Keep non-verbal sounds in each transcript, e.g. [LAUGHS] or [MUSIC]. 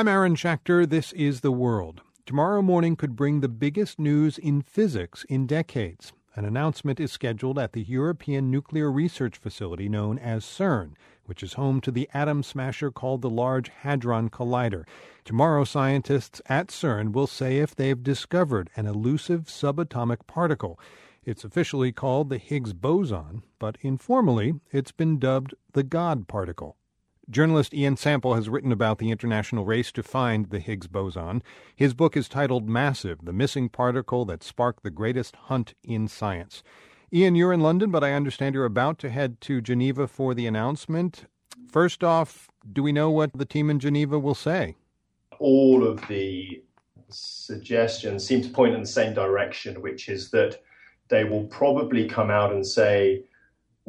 I'm Aaron Schachter. This is The World. Tomorrow morning could bring the biggest news in physics in decades. An announcement is scheduled at the European Nuclear Research Facility known as CERN, which is home to the atom smasher called the Large Hadron Collider. Tomorrow, scientists at CERN will say if they've discovered an elusive subatomic particle. It's officially called the Higgs boson, but informally, it's been dubbed the God particle. Journalist Ian Sample has written about the international race to find the Higgs boson. His book is titled Massive The Missing Particle That Sparked the Greatest Hunt in Science. Ian, you're in London, but I understand you're about to head to Geneva for the announcement. First off, do we know what the team in Geneva will say? All of the suggestions seem to point in the same direction, which is that they will probably come out and say,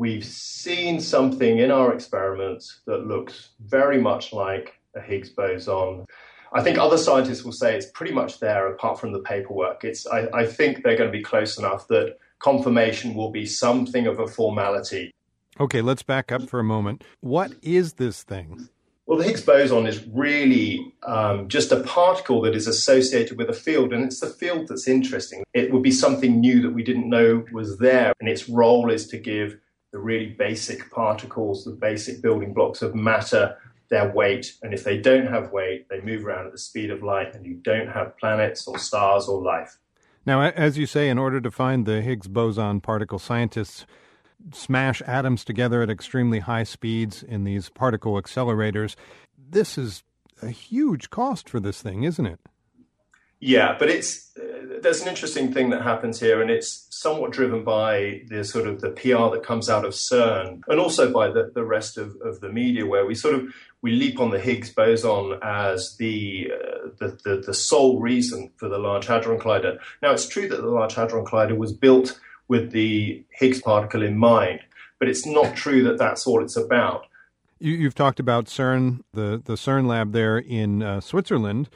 we've seen something in our experiments that looks very much like a Higgs boson. I think other scientists will say it's pretty much there apart from the paperwork. It's, I, I think they're going to be close enough that confirmation will be something of a formality. Okay, let's back up for a moment. What is this thing? Well, the Higgs boson is really um, just a particle that is associated with a field, and it's the field that's interesting. It would be something new that we didn't know was there, and its role is to give the really basic particles, the basic building blocks of matter, their weight. And if they don't have weight, they move around at the speed of light, and you don't have planets or stars or life. Now, as you say, in order to find the Higgs boson particle, scientists smash atoms together at extremely high speeds in these particle accelerators. This is a huge cost for this thing, isn't it? Yeah, but it's uh, there's an interesting thing that happens here, and it's somewhat driven by the sort of the PR that comes out of CERN, and also by the, the rest of, of the media, where we sort of we leap on the Higgs boson as the, uh, the, the the sole reason for the Large Hadron Collider. Now, it's true that the Large Hadron Collider was built with the Higgs particle in mind, but it's not true that that's all it's about. You, have talked about CERN, the the CERN lab there in uh, Switzerland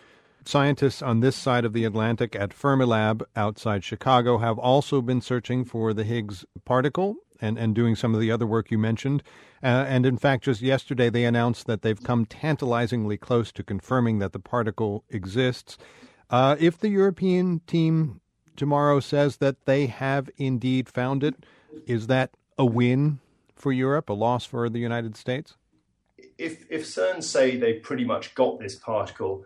Scientists on this side of the Atlantic at Fermilab outside Chicago have also been searching for the Higgs particle and, and doing some of the other work you mentioned. Uh, and in fact, just yesterday they announced that they've come tantalizingly close to confirming that the particle exists. Uh, if the European team tomorrow says that they have indeed found it, is that a win for Europe, a loss for the United States? If, if CERN say they pretty much got this particle,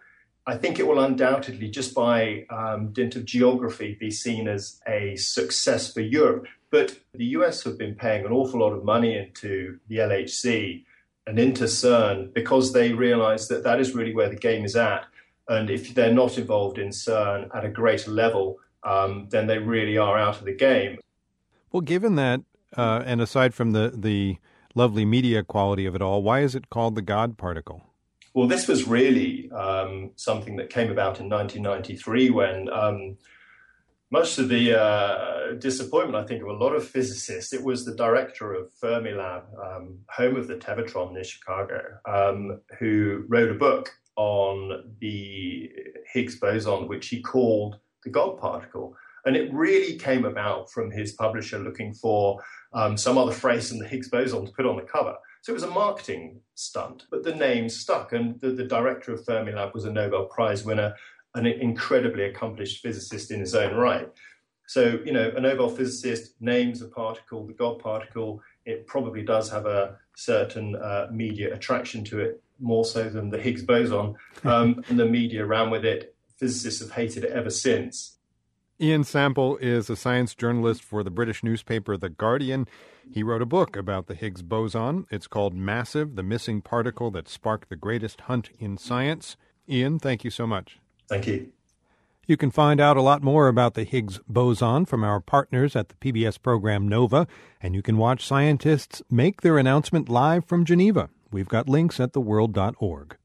I think it will undoubtedly, just by um, dint of geography, be seen as a success for Europe. But the US have been paying an awful lot of money into the LHC and into CERN because they realize that that is really where the game is at. And if they're not involved in CERN at a greater level, um, then they really are out of the game. Well, given that, uh, and aside from the, the lovely media quality of it all, why is it called the God particle? Well, this was really um, something that came about in 1993 when, um, much to the uh, disappointment, I think, of a lot of physicists, it was the director of Fermilab, um, home of the Tevatron near Chicago, um, who wrote a book on the Higgs boson, which he called the God particle. And it really came about from his publisher looking for um, some other phrase in the Higgs boson to put on the cover. So it was a marketing stunt, but the name stuck. And the, the director of Fermilab was a Nobel Prize winner, an incredibly accomplished physicist in his own right. So, you know, a Nobel physicist names a particle, the God particle, it probably does have a certain uh, media attraction to it, more so than the Higgs boson. [LAUGHS] Um, and the media ran with it. Physicists have hated it ever since. Ian Sample is a science journalist for the British newspaper The Guardian. He wrote a book about the Higgs boson. It's called Massive The Missing Particle That Sparked the Greatest Hunt in Science. Ian, thank you so much. Thank you. You can find out a lot more about the Higgs boson from our partners at the PBS program NOVA, and you can watch scientists make their announcement live from Geneva. We've got links at theworld.org.